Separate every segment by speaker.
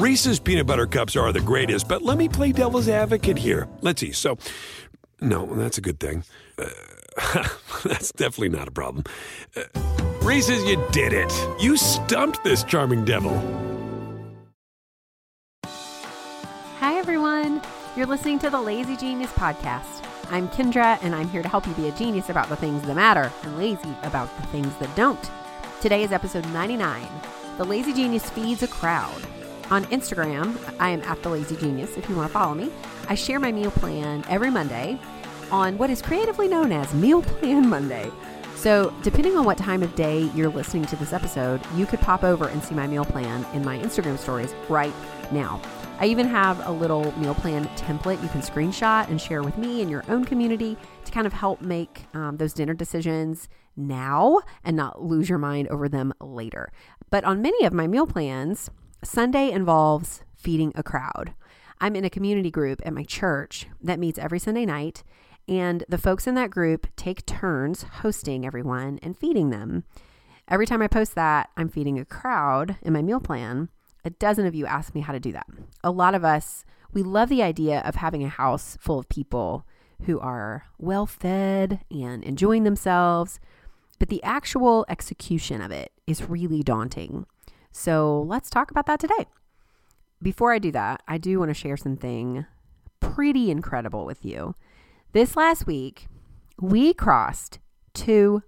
Speaker 1: Reese's peanut butter cups are the greatest, but let me play devil's advocate here. Let's see. So, no, that's a good thing. Uh, that's definitely not a problem. Uh, Reese's, you did it. You stumped this charming devil.
Speaker 2: Hi, everyone. You're listening to the Lazy Genius Podcast. I'm Kendra, and I'm here to help you be a genius about the things that matter and lazy about the things that don't. Today is episode 99 The Lazy Genius Feeds a Crowd. On Instagram, I am at The Lazy Genius if you want to follow me. I share my meal plan every Monday on what is creatively known as Meal Plan Monday. So, depending on what time of day you're listening to this episode, you could pop over and see my meal plan in my Instagram stories right now. I even have a little meal plan template you can screenshot and share with me and your own community to kind of help make um, those dinner decisions now and not lose your mind over them later. But on many of my meal plans, Sunday involves feeding a crowd. I'm in a community group at my church that meets every Sunday night, and the folks in that group take turns hosting everyone and feeding them. Every time I post that, I'm feeding a crowd in my meal plan. A dozen of you ask me how to do that. A lot of us, we love the idea of having a house full of people who are well fed and enjoying themselves, but the actual execution of it is really daunting. So let's talk about that today. Before I do that, I do want to share something pretty incredible with you. This last week, we crossed 2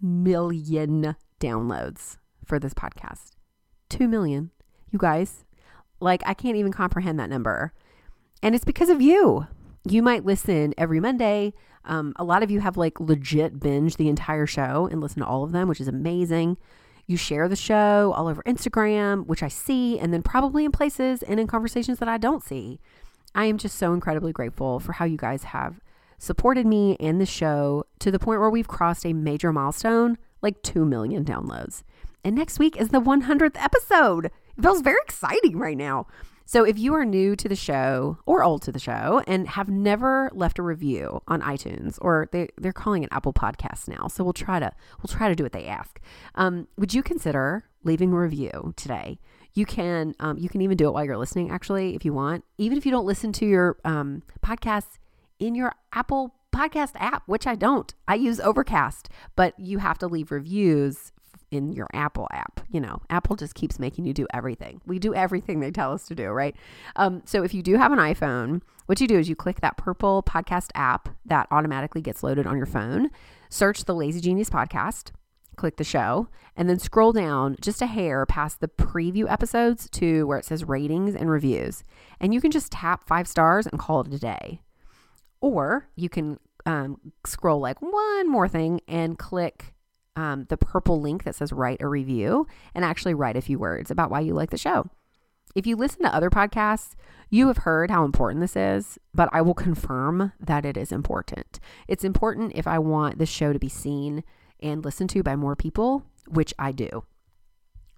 Speaker 2: million downloads for this podcast. 2 million. You guys, like, I can't even comprehend that number. And it's because of you. You might listen every Monday. Um, a lot of you have like legit binge the entire show and listen to all of them, which is amazing. You share the show all over Instagram, which I see, and then probably in places and in conversations that I don't see. I am just so incredibly grateful for how you guys have supported me and the show to the point where we've crossed a major milestone like 2 million downloads. And next week is the 100th episode. It feels very exciting right now. So if you are new to the show or old to the show and have never left a review on iTunes or they, they're calling it Apple Podcasts now, so we'll try to we'll try to do what they ask. Um, would you consider leaving a review today? You can um, you can even do it while you're listening. Actually, if you want, even if you don't listen to your um, podcasts in your Apple Podcast app, which I don't. I use Overcast, but you have to leave reviews in your Apple app. You know, Apple just keeps making you do everything. We do everything they tell us to do, right? Um, so if you do have an iPhone, what you do is you click that purple podcast app that automatically gets loaded on your phone, search the Lazy Genius podcast, click the show, and then scroll down just a hair past the preview episodes to where it says ratings and reviews. And you can just tap five stars and call it a day. Or you can um, scroll like one more thing and click um, the purple link that says write a review and actually write a few words about why you like the show. If you listen to other podcasts, you have heard how important this is, but I will confirm that it is important. It's important if I want this show to be seen and listened to by more people, which I do.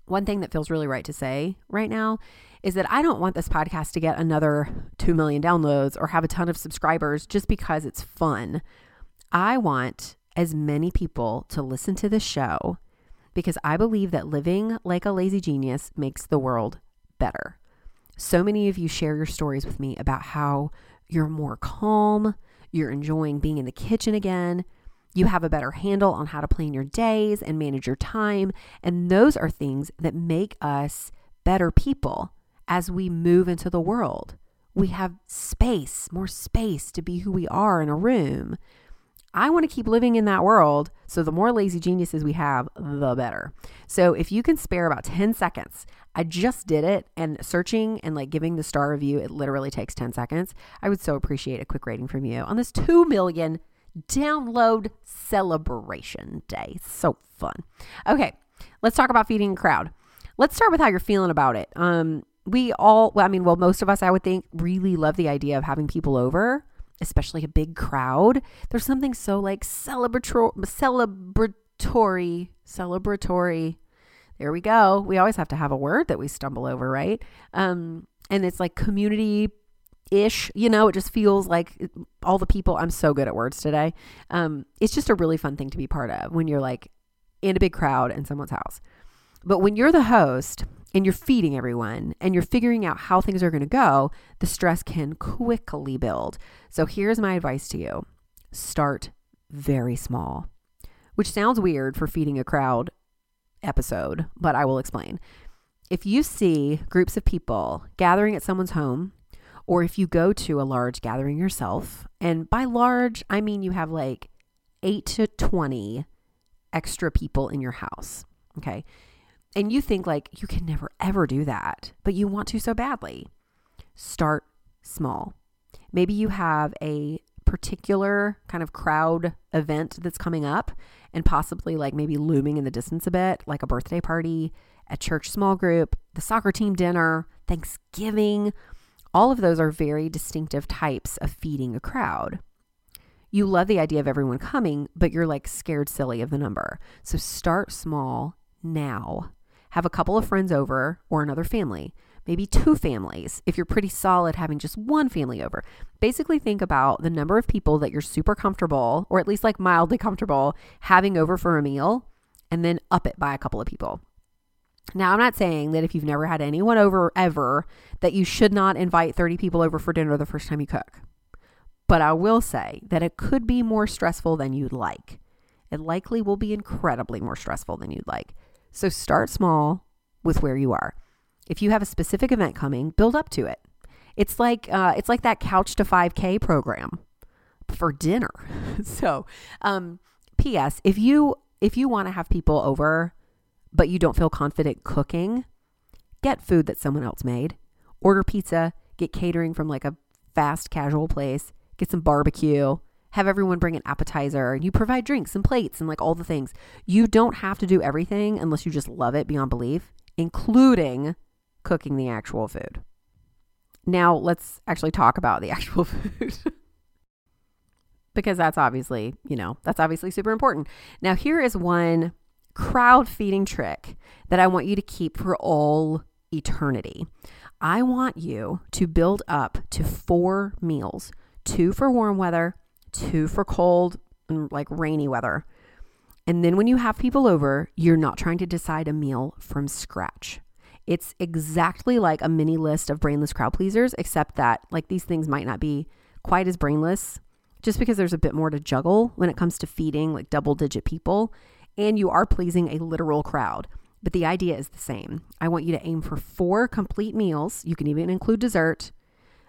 Speaker 2: One thing that feels really right to say right now is that I don't want this podcast to get another 2 million downloads or have a ton of subscribers just because it's fun. I want as many people to listen to the show because I believe that living like a lazy genius makes the world better. So many of you share your stories with me about how you're more calm, you're enjoying being in the kitchen again, you have a better handle on how to plan your days and manage your time. And those are things that make us better people as we move into the world. We have space, more space to be who we are in a room. I want to keep living in that world. So the more lazy geniuses we have, the better. So if you can spare about 10 seconds, I just did it and searching and like giving the star review, it literally takes 10 seconds. I would so appreciate a quick rating from you on this 2 million download celebration day. So fun. Okay, let's talk about feeding a crowd. Let's start with how you're feeling about it. Um, we all, well, I mean, well, most of us, I would think, really love the idea of having people over, especially a big crowd. There's something so like celebratory, celebratory, celebratory. There we go. We always have to have a word that we stumble over, right? Um, and it's like community ish you know it just feels like all the people i'm so good at words today um, it's just a really fun thing to be part of when you're like in a big crowd in someone's house but when you're the host and you're feeding everyone and you're figuring out how things are going to go, the stress can quickly build. So here's my advice to you start very small, which sounds weird for feeding a crowd episode, but I will explain. If you see groups of people gathering at someone's home, or if you go to a large gathering yourself, and by large, I mean you have like eight to 20 extra people in your house. Okay and you think like you can never ever do that, but you want to so badly, start small. Maybe you have a particular kind of crowd event that's coming up and possibly like maybe looming in the distance a bit, like a birthday party, a church small group, the soccer team dinner, Thanksgiving. All of those are very distinctive types of feeding a crowd. You love the idea of everyone coming, but you're like scared silly of the number. So start small now have a couple of friends over or another family, maybe two families if you're pretty solid having just one family over. Basically, think about the number of people that you're super comfortable, or at least like mildly comfortable, having over for a meal, and then up it by a couple of people. Now, I'm not saying that if you've never had anyone over ever, that you should not invite 30 people over for dinner the first time you cook. But I will say that it could be more stressful than you'd like. It likely will be incredibly more stressful than you'd like. So start small with where you are. If you have a specific event coming, build up to it. It's like uh, it's like that couch to 5K program for dinner. so, um, P.S. If you if you want to have people over, but you don't feel confident cooking, get food that someone else made. Order pizza. Get catering from like a fast casual place. Get some barbecue have everyone bring an appetizer and you provide drinks and plates and like all the things. You don't have to do everything unless you just love it beyond belief, including cooking the actual food. Now, let's actually talk about the actual food. because that's obviously, you know, that's obviously super important. Now, here is one crowd feeding trick that I want you to keep for all eternity. I want you to build up to four meals two for warm weather, two for cold and like rainy weather. And then when you have people over, you're not trying to decide a meal from scratch. It's exactly like a mini list of brainless crowd pleasers, except that like these things might not be quite as brainless just because there's a bit more to juggle when it comes to feeding like double digit people and you are pleasing a literal crowd. But the idea is the same. I want you to aim for four complete meals. You can even include dessert.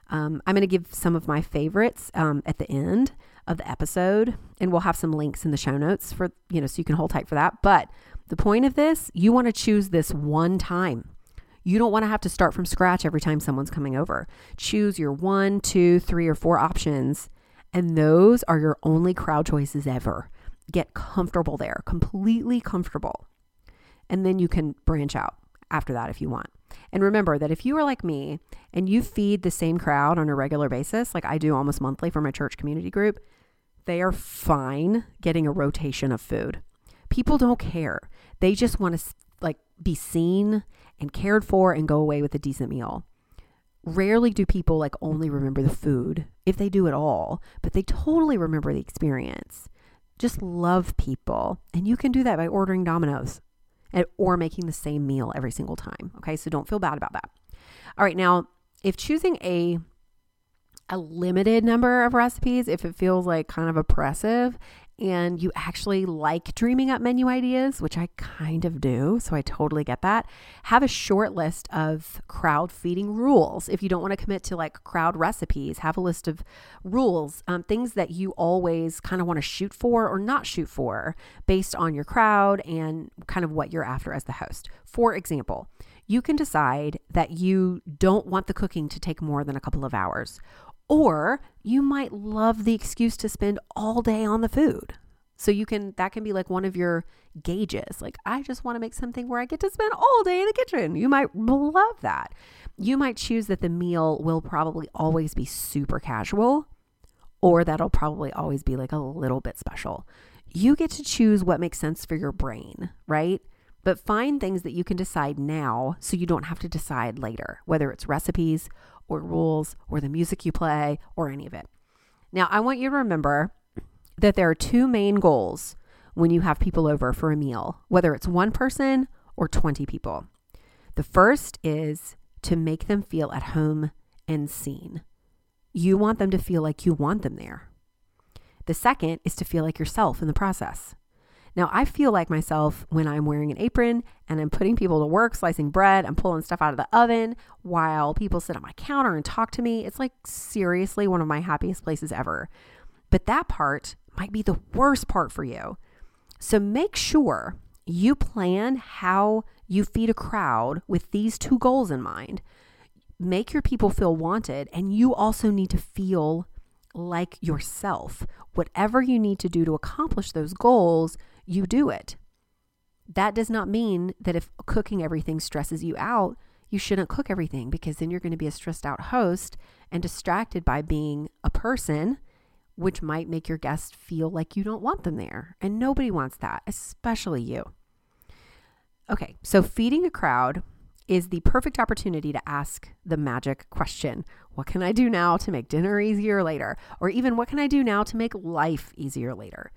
Speaker 2: Um, I'm going to give some of my favorites um, at the end of the episode, and we'll have some links in the show notes for, you know, so you can hold tight for that. But the point of this, you want to choose this one time. You don't want to have to start from scratch every time someone's coming over. Choose your one, two, three, or four options, and those are your only crowd choices ever. Get comfortable there, completely comfortable. And then you can branch out after that if you want. And remember that if you are like me and you feed the same crowd on a regular basis, like I do almost monthly for my church community group, they are fine getting a rotation of food. People don't care. They just want to like be seen and cared for and go away with a decent meal. Rarely do people like only remember the food, if they do at all, but they totally remember the experience. Just love people. And you can do that by ordering Domino's or making the same meal every single time. Okay, so don't feel bad about that. All right, now if choosing a a limited number of recipes, if it feels like kind of oppressive and you actually like dreaming up menu ideas, which I kind of do, so I totally get that. Have a short list of crowd feeding rules. If you don't want to commit to like crowd recipes, have a list of rules, um, things that you always kind of want to shoot for or not shoot for based on your crowd and kind of what you're after as the host. For example, you can decide that you don't want the cooking to take more than a couple of hours or you might love the excuse to spend all day on the food. So you can that can be like one of your gauges. Like I just want to make something where I get to spend all day in the kitchen. You might love that. You might choose that the meal will probably always be super casual or that'll probably always be like a little bit special. You get to choose what makes sense for your brain, right? But find things that you can decide now so you don't have to decide later, whether it's recipes or rules or the music you play or any of it. Now, I want you to remember that there are two main goals when you have people over for a meal, whether it's one person or 20 people. The first is to make them feel at home and seen. You want them to feel like you want them there. The second is to feel like yourself in the process. Now, I feel like myself when I'm wearing an apron and I'm putting people to work, slicing bread, I'm pulling stuff out of the oven while people sit at my counter and talk to me. It's like seriously one of my happiest places ever. But that part might be the worst part for you. So make sure you plan how you feed a crowd with these two goals in mind. Make your people feel wanted, and you also need to feel like yourself. Whatever you need to do to accomplish those goals, you do it. That does not mean that if cooking everything stresses you out, you shouldn't cook everything because then you're going to be a stressed out host and distracted by being a person, which might make your guests feel like you don't want them there. And nobody wants that, especially you. Okay, so feeding a crowd is the perfect opportunity to ask the magic question What can I do now to make dinner easier later? Or even, what can I do now to make life easier later?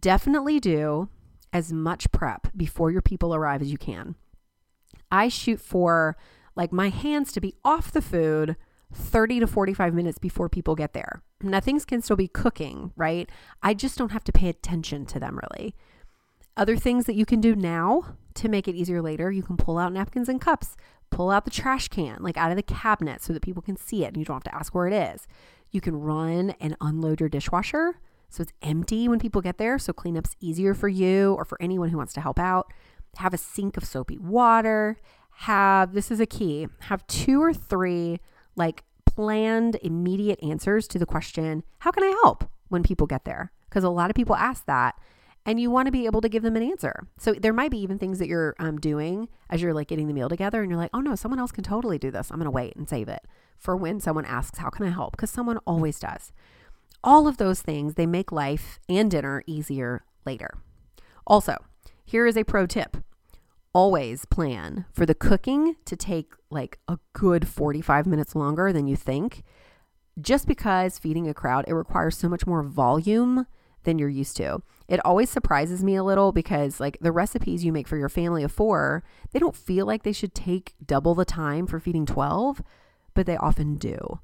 Speaker 2: Definitely do as much prep before your people arrive as you can. I shoot for like my hands to be off the food 30 to 45 minutes before people get there. Now, things can still be cooking, right? I just don't have to pay attention to them really. Other things that you can do now to make it easier later, you can pull out napkins and cups, pull out the trash can, like out of the cabinet so that people can see it and you don't have to ask where it is. You can run and unload your dishwasher so it's empty when people get there. So cleanup's easier for you or for anyone who wants to help out. Have a sink of soapy water. Have, this is a key, have two or three like planned immediate answers to the question, how can I help when people get there? Because a lot of people ask that and you want to be able to give them an answer. So there might be even things that you're um, doing as you're like getting the meal together, and you're like, oh no, someone else can totally do this. I'm going to wait and save it for when someone asks, how can I help? Because someone always does. All of those things, they make life and dinner easier later. Also, here is a pro tip always plan for the cooking to take like a good 45 minutes longer than you think. Just because feeding a crowd, it requires so much more volume than you're used to. It always surprises me a little because, like, the recipes you make for your family of four, they don't feel like they should take double the time for feeding 12, but they often do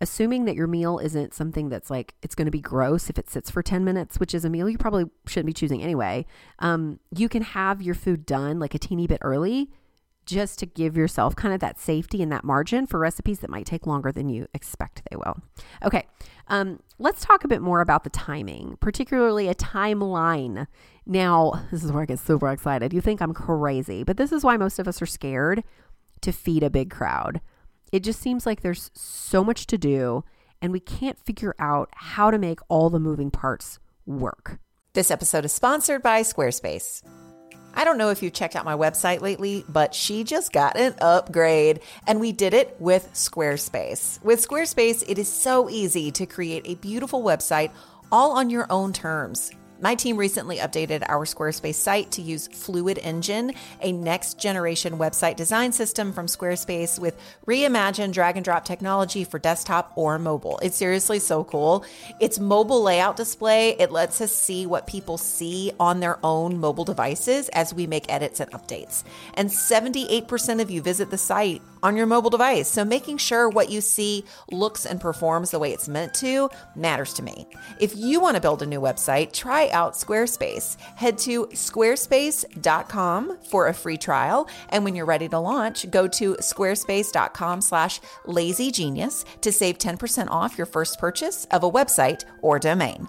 Speaker 2: assuming that your meal isn't something that's like it's going to be gross if it sits for 10 minutes which is a meal you probably shouldn't be choosing anyway um, you can have your food done like a teeny bit early just to give yourself kind of that safety and that margin for recipes that might take longer than you expect they will. Okay um, let's talk a bit more about the timing particularly a timeline. Now this is where i get super excited. You think i'm crazy but this is why most of us are scared to feed a big crowd it just seems like there's so much to do, and we can't figure out how to make all the moving parts work.
Speaker 3: This episode is sponsored by Squarespace. I don't know if you've checked out my website lately, but she just got an upgrade and we did it with Squarespace. With Squarespace, it is so easy to create a beautiful website all on your own terms. My team recently updated our Squarespace site to use Fluid Engine, a next generation website design system from Squarespace with reimagined drag and drop technology for desktop or mobile. It's seriously so cool. It's mobile layout display. It lets us see what people see on their own mobile devices as we make edits and updates. And 78% of you visit the site on your mobile device. So making sure what you see looks and performs the way it's meant to matters to me. If you want to build a new website, try out Squarespace. Head to squarespace.com for a free trial. And when you're ready to launch, go to squarespace.com slash lazygenius to save 10% off your first purchase of a website or domain.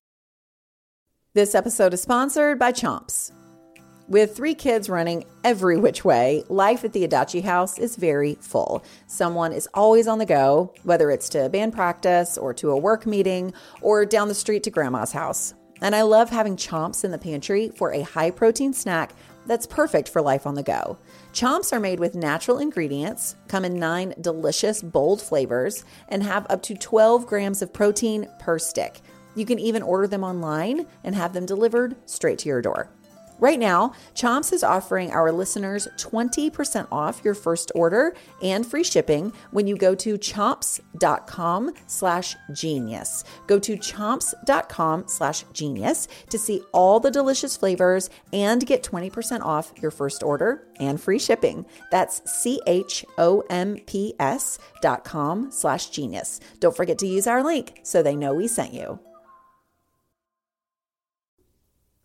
Speaker 3: This episode is sponsored by Chomps. With three kids running every which way, life at the Adachi house is very full. Someone is always on the go, whether it's to band practice or to a work meeting or down the street to grandma's house. And I love having chomps in the pantry for a high protein snack that's perfect for life on the go. Chomps are made with natural ingredients, come in nine delicious, bold flavors, and have up to 12 grams of protein per stick. You can even order them online and have them delivered straight to your door. Right now, Chomps is offering our listeners 20% off your first order and free shipping when you go to chomps.com slash genius. Go to chomps.com slash genius to see all the delicious flavors and get 20% off your first order and free shipping. That's C-H-O-M-P-S dot com slash genius. Don't forget to use our link so they know we sent you.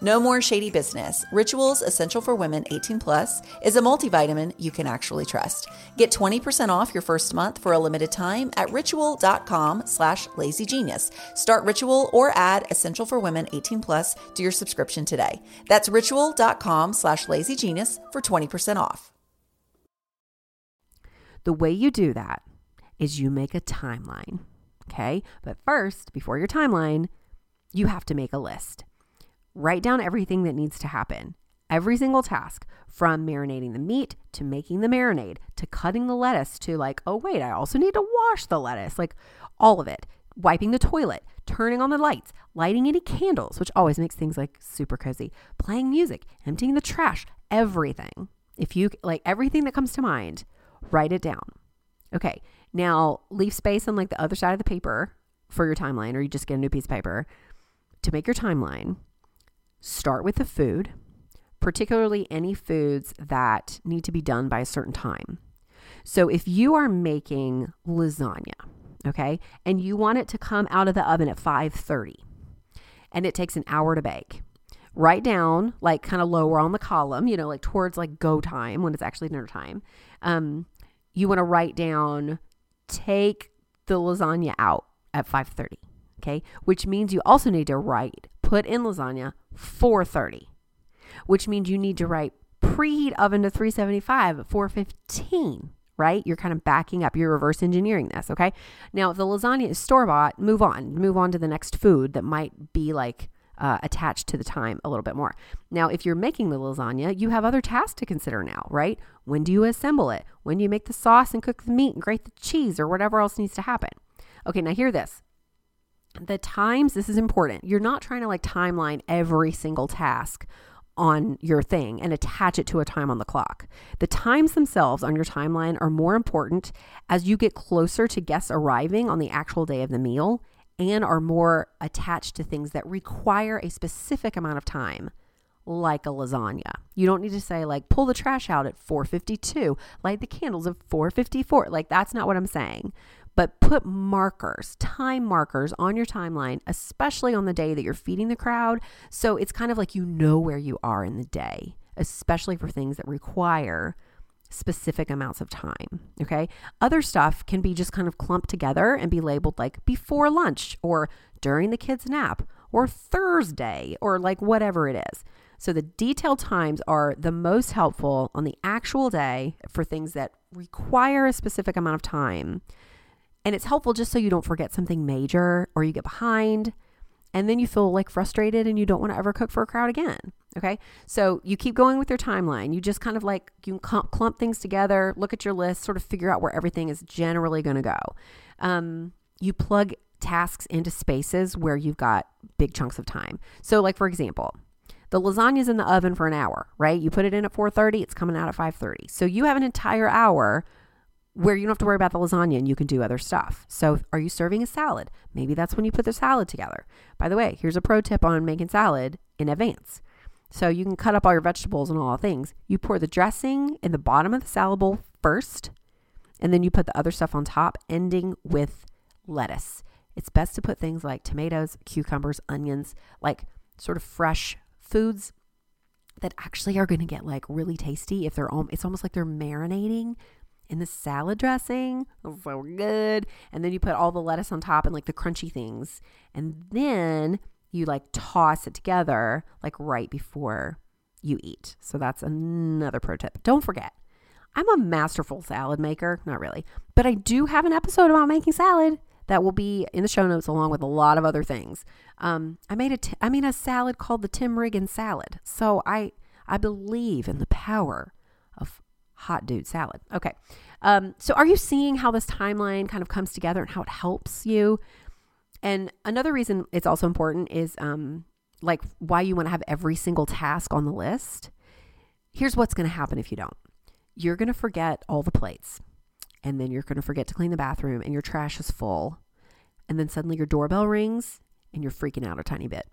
Speaker 3: No more shady business. Rituals Essential for Women 18 Plus is a multivitamin you can actually trust. Get 20% off your first month for a limited time at ritual.com slash lazygenius. Start Ritual or add Essential for Women 18 Plus to your subscription today. That's ritual.com slash lazygenius for 20% off.
Speaker 2: The way you do that is you make a timeline. Okay. But first, before your timeline, you have to make a list. Write down everything that needs to happen. Every single task from marinating the meat to making the marinade to cutting the lettuce to like, oh, wait, I also need to wash the lettuce. Like all of it. Wiping the toilet, turning on the lights, lighting any candles, which always makes things like super cozy, playing music, emptying the trash, everything. If you like everything that comes to mind, write it down. Okay. Now leave space on like the other side of the paper for your timeline, or you just get a new piece of paper to make your timeline. Start with the food, particularly any foods that need to be done by a certain time. So if you are making lasagna, okay, and you want it to come out of the oven at 5:30 and it takes an hour to bake. Write down like kind of lower on the column, you know, like towards like go time when it's actually dinner time. Um, you want to write down take the lasagna out at 5:30, okay? Which means you also need to write put in lasagna 430, which means you need to write preheat oven to 375 at 415 right? You're kind of backing up, you're reverse engineering this, okay? Now, if the lasagna is store bought, move on, move on to the next food that might be like uh, attached to the time a little bit more. Now, if you're making the lasagna, you have other tasks to consider now, right? When do you assemble it? When do you make the sauce and cook the meat and grate the cheese or whatever else needs to happen? Okay, now hear this. The times, this is important. You're not trying to like timeline every single task on your thing and attach it to a time on the clock. The times themselves on your timeline are more important as you get closer to guests arriving on the actual day of the meal and are more attached to things that require a specific amount of time, like a lasagna. You don't need to say like pull the trash out at 4:52, light the candles at 4:54. Like that's not what I'm saying. But put markers, time markers on your timeline, especially on the day that you're feeding the crowd, so it's kind of like you know where you are in the day, especially for things that require specific amounts of time. Okay. Other stuff can be just kind of clumped together and be labeled like before lunch or during the kids' nap or Thursday or like whatever it is. So the detailed times are the most helpful on the actual day for things that require a specific amount of time. And it's helpful just so you don't forget something major or you get behind and then you feel like frustrated and you don't want to ever cook for a crowd again. Okay. So you keep going with your timeline. You just kind of like you clump, clump things together, look at your list, sort of figure out where everything is generally going to go. Um, you plug tasks into spaces where you've got big chunks of time. So, like for example, the lasagna's in the oven for an hour, right? You put it in at 4:30, it's coming out at 5:30. So you have an entire hour where you don't have to worry about the lasagna and you can do other stuff. So, are you serving a salad? Maybe that's when you put the salad together. By the way, here's a pro tip on making salad in advance. So, you can cut up all your vegetables and all the things. You pour the dressing in the bottom of the salad bowl first, and then you put the other stuff on top, ending with lettuce. It's best to put things like tomatoes, cucumbers, onions, like sort of fresh foods that actually are going to get like really tasty if they're all, it's almost like they're marinating in the salad dressing. So good. And then you put all the lettuce on top and like the crunchy things. And then you like toss it together like right before you eat. So that's another pro tip. Don't forget, I'm a masterful salad maker. Not really, but I do have an episode about making salad that will be in the show notes along with a lot of other things. Um, I made a, t- I mean, a salad called the Tim Riggin salad. So I, I believe in the power of hot dude salad. Okay. Um, so are you seeing how this timeline kind of comes together and how it helps you? And another reason it's also important is um, like why you want to have every single task on the list. Here's what's going to happen if you don't. You're going to forget all the plates. And then you're going to forget to clean the bathroom and your trash is full. And then suddenly your doorbell rings and you're freaking out a tiny bit.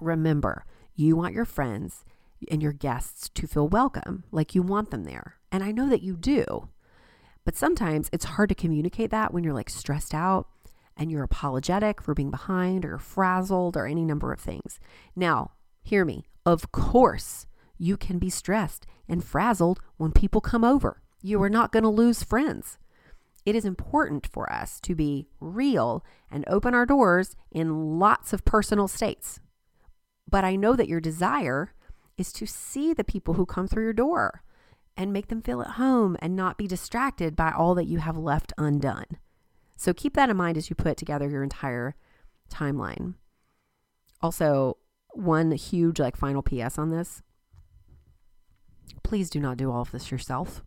Speaker 2: Remember, you want your friends and your guests to feel welcome, like you want them there. And I know that you do. But sometimes it's hard to communicate that when you're like stressed out and you're apologetic for being behind or frazzled or any number of things. Now, hear me. Of course, you can be stressed and frazzled when people come over. You are not going to lose friends. It is important for us to be real and open our doors in lots of personal states. But I know that your desire is to see the people who come through your door and make them feel at home and not be distracted by all that you have left undone. So keep that in mind as you put together your entire timeline. Also, one huge like final PS on this. Please do not do all of this yourself.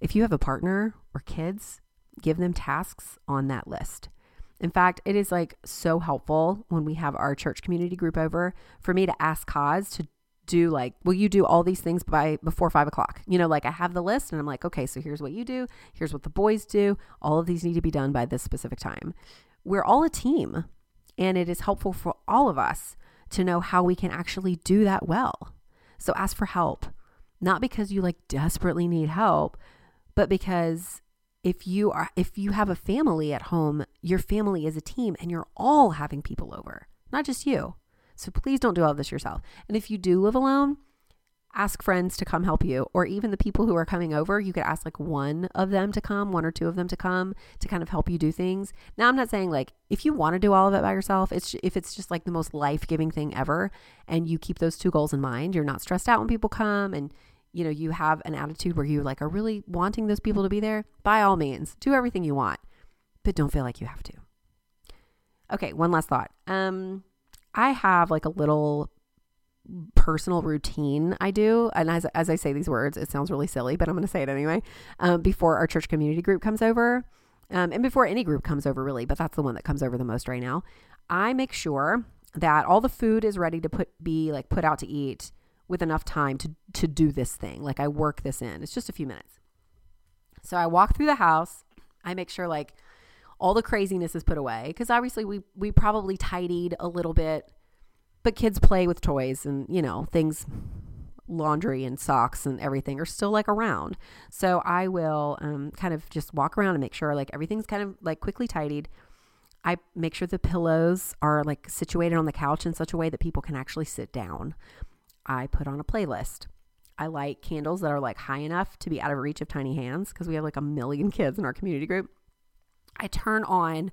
Speaker 2: If you have a partner or kids, give them tasks on that list. In fact, it is like so helpful when we have our church community group over for me to ask Kaz to do like, will you do all these things by before five o'clock? You know, like I have the list and I'm like, okay, so here's what you do, here's what the boys do. All of these need to be done by this specific time. We're all a team, and it is helpful for all of us to know how we can actually do that well. So ask for help, not because you like desperately need help, but because if you are if you have a family at home, your family is a team and you're all having people over, not just you. So please don't do all this yourself. And if you do live alone, ask friends to come help you or even the people who are coming over you could ask like one of them to come one or two of them to come to kind of help you do things. Now i'm not saying like if you want to do all of it by yourself it's if it's just like the most life-giving thing ever and you keep those two goals in mind you're not stressed out when people come and you know you have an attitude where you like are really wanting those people to be there by all means do everything you want but don't feel like you have to. Okay one last thought. Um I have like a little personal routine I do. And as, as I say these words, it sounds really silly, but I'm going to say it anyway. Um, before our church community group comes over, um, and before any group comes over, really, but that's the one that comes over the most right now. I make sure that all the food is ready to put be like put out to eat with enough time to to do this thing. Like I work this in. It's just a few minutes. So I walk through the house. I make sure like all the craziness is put away because obviously we we probably tidied a little bit but kids play with toys and, you know, things laundry and socks and everything are still like around. So I will um, kind of just walk around and make sure like everything's kind of like quickly tidied. I make sure the pillows are like situated on the couch in such a way that people can actually sit down. I put on a playlist. I light candles that are like high enough to be out of reach of tiny hands because we have like a million kids in our community group. I turn on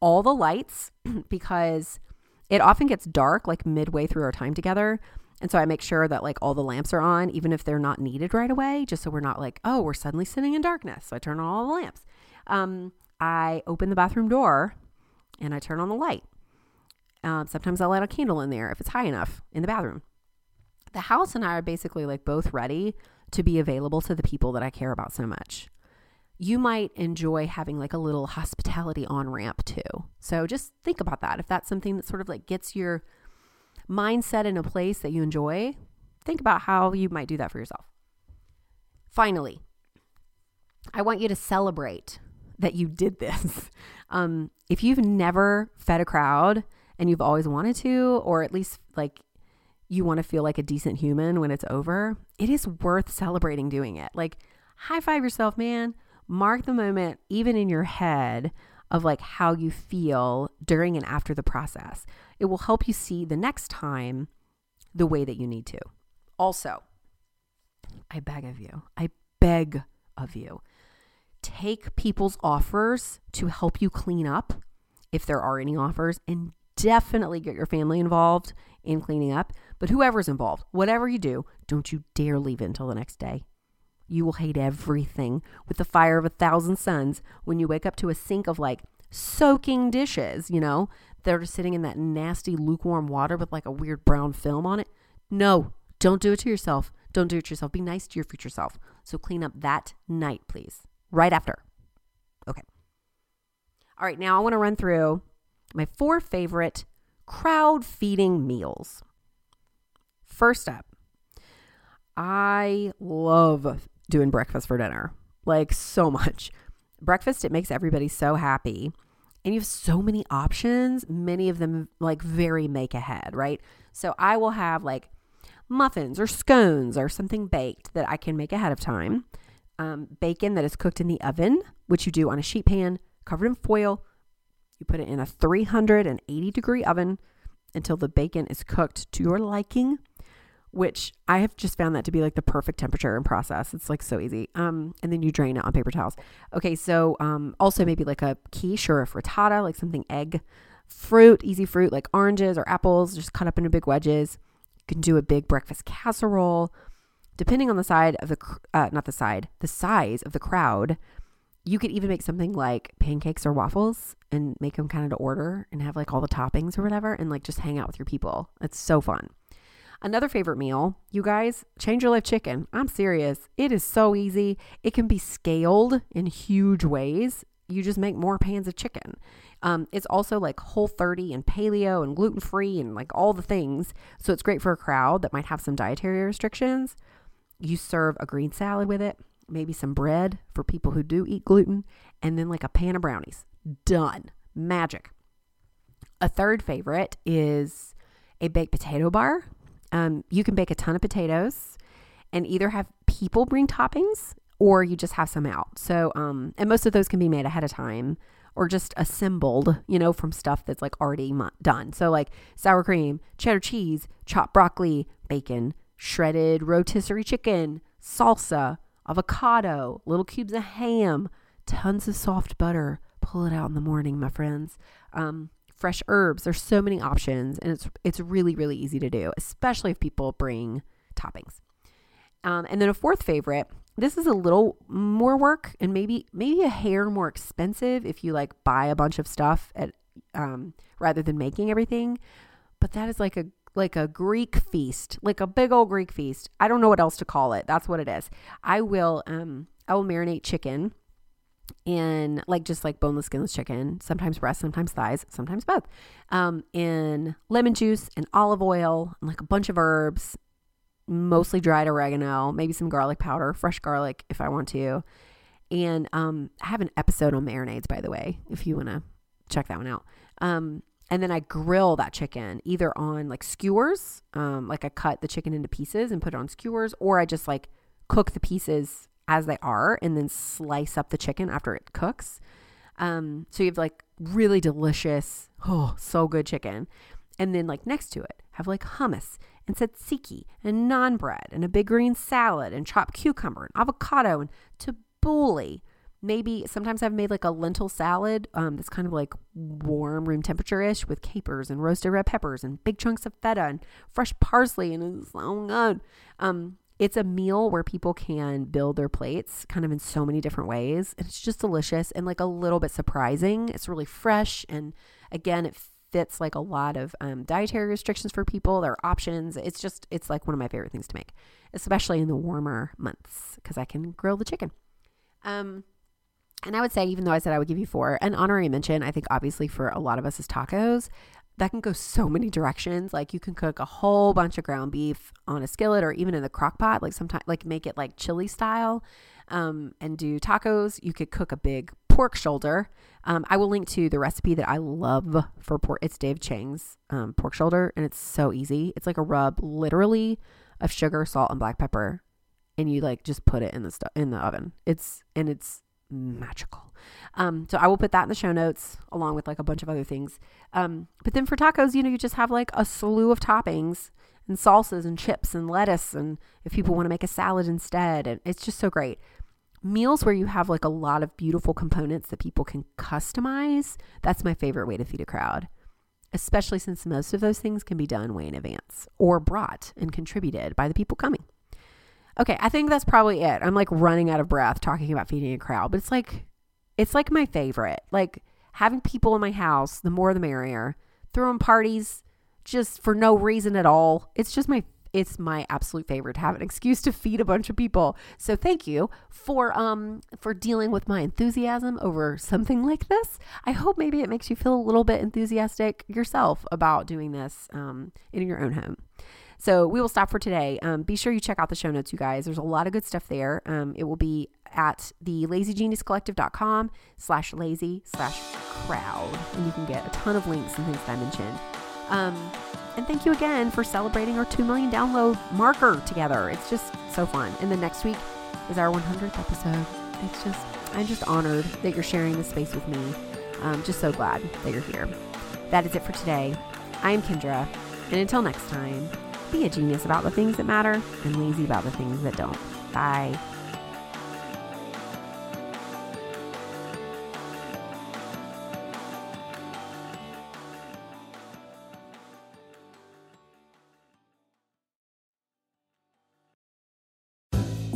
Speaker 2: all the lights because it often gets dark like midway through our time together. And so I make sure that like all the lamps are on, even if they're not needed right away, just so we're not like, oh, we're suddenly sitting in darkness. So I turn on all the lamps. Um, I open the bathroom door and I turn on the light. Um, sometimes I light a candle in there if it's high enough in the bathroom. The house and I are basically like both ready to be available to the people that I care about so much. You might enjoy having like a little hospitality on ramp too. So just think about that. If that's something that sort of like gets your mindset in a place that you enjoy, think about how you might do that for yourself. Finally, I want you to celebrate that you did this. Um, if you've never fed a crowd and you've always wanted to, or at least like you want to feel like a decent human when it's over, it is worth celebrating doing it. Like, high five yourself, man. Mark the moment, even in your head, of like how you feel during and after the process. It will help you see the next time the way that you need to. Also, I beg of you, I beg of you, take people's offers to help you clean up if there are any offers and definitely get your family involved in cleaning up. But whoever's involved, whatever you do, don't you dare leave it until the next day. You will hate everything with the fire of a thousand suns when you wake up to a sink of like soaking dishes, you know, that are sitting in that nasty lukewarm water with like a weird brown film on it. No, don't do it to yourself. Don't do it to yourself. Be nice to your future self. So clean up that night, please right after. Okay. All right, now I want to run through my four favorite crowd feeding meals. First up, I love doing breakfast for dinner, like so much. Breakfast, it makes everybody so happy. And you have so many options, many of them like very make ahead, right? So I will have like muffins or scones or something baked that I can make ahead of time um, bacon that is cooked in the oven, which you do on a sheet pan covered in foil. You put it in a 380 degree oven until the bacon is cooked to your liking, which I have just found that to be like the perfect temperature and process. It's like so easy. Um, and then you drain it on paper towels. Okay, so um, also maybe like a quiche or a frittata, like something egg, fruit, easy fruit like oranges or apples, just cut up into big wedges. You can do a big breakfast casserole depending on the side of the uh, not the side the size of the crowd you could even make something like pancakes or waffles and make them kind of to order and have like all the toppings or whatever and like just hang out with your people it's so fun another favorite meal you guys change your life chicken i'm serious it is so easy it can be scaled in huge ways you just make more pans of chicken um, it's also like whole 30 and paleo and gluten free and like all the things so it's great for a crowd that might have some dietary restrictions you serve a green salad with it, maybe some bread for people who do eat gluten, and then like a pan of brownies. Done. Magic. A third favorite is a baked potato bar. Um, you can bake a ton of potatoes and either have people bring toppings or you just have some out. So, um, and most of those can be made ahead of time or just assembled, you know, from stuff that's like already done. So, like sour cream, cheddar cheese, chopped broccoli, bacon, shredded rotisserie chicken, salsa, avocado, little cubes of ham, tons of soft butter. Pull it out in the morning, my friends. Um, fresh herbs. There's so many options, and it's it's really really easy to do, especially if people bring toppings. Um, and then a fourth favorite. This is a little more work and maybe maybe a hair more expensive if you like buy a bunch of stuff at um, rather than making everything. But that is like a like a Greek feast, like a big old Greek feast. I don't know what else to call it. That's what it is. I will um I will marinate chicken in like just like boneless skinless chicken, sometimes breast, sometimes thighs, sometimes both. Um in lemon juice and olive oil and like a bunch of herbs, mostly dried oregano, maybe some garlic powder, fresh garlic if I want to. And um I have an episode on marinades by the way, if you want to check that one out. Um and then I grill that chicken either on like skewers, um, like I cut the chicken into pieces and put it on skewers, or I just like cook the pieces as they are and then slice up the chicken after it cooks. Um, so you have like really delicious, oh, so good chicken. And then like next to it, have like hummus and tzatziki and naan bread and a big green salad and chopped cucumber and avocado and tabbouleh. Maybe sometimes I've made like a lentil salad um, that's kind of like warm room temperature ish with capers and roasted red peppers and big chunks of feta and fresh parsley and it's so good. Um, it's a meal where people can build their plates kind of in so many different ways. And it's just delicious and like a little bit surprising. It's really fresh. And again, it fits like a lot of um, dietary restrictions for people. There are options. It's just, it's like one of my favorite things to make, especially in the warmer months because I can grill the chicken. Um, and I would say, even though I said I would give you four, an honorary mention, I think obviously for a lot of us is tacos that can go so many directions. Like you can cook a whole bunch of ground beef on a skillet or even in the crock pot, like sometimes like make it like chili style um, and do tacos. You could cook a big pork shoulder. Um, I will link to the recipe that I love for pork. It's Dave Chang's um, pork shoulder and it's so easy. It's like a rub literally of sugar, salt, and black pepper. And you like just put it in the stu- in the oven. It's and it's magical. Um, so I will put that in the show notes along with like a bunch of other things. Um, but then for tacos, you know, you just have like a slew of toppings and salsas and chips and lettuce. And if people want to make a salad instead, and it's just so great. Meals where you have like a lot of beautiful components that people can customize. That's my favorite way to feed a crowd, especially since most of those things can be done way in advance or brought and contributed by the people coming. Okay, I think that's probably it. I'm like running out of breath talking about feeding a crowd, but it's like it's like my favorite. Like having people in my house, the more the merrier. Throwing parties just for no reason at all. It's just my it's my absolute favorite to have an excuse to feed a bunch of people. So thank you for um for dealing with my enthusiasm over something like this. I hope maybe it makes you feel a little bit enthusiastic yourself about doing this um, in your own home. So we will stop for today. Um, be sure you check out the show notes, you guys. There's a lot of good stuff there. Um, it will be at the lazygeniuscollective.com slash lazy slash crowd. And you can get a ton of links and things that I mentioned. Um, and thank you again for celebrating our 2 million download marker together. It's just so fun. And then next week is our 100th episode. It's just, I'm just honored that you're sharing this space with me. I'm just so glad that you're here. That is it for today. I am Kendra. And until next time, be a genius about the things that matter and lazy about the things that don't. Bye.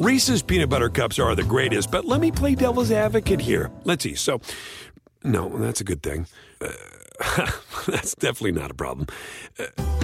Speaker 1: Reese's peanut butter cups are the greatest, but let me play devil's advocate here. Let's see. So, no, that's a good thing. Uh, that's definitely not a problem. Uh,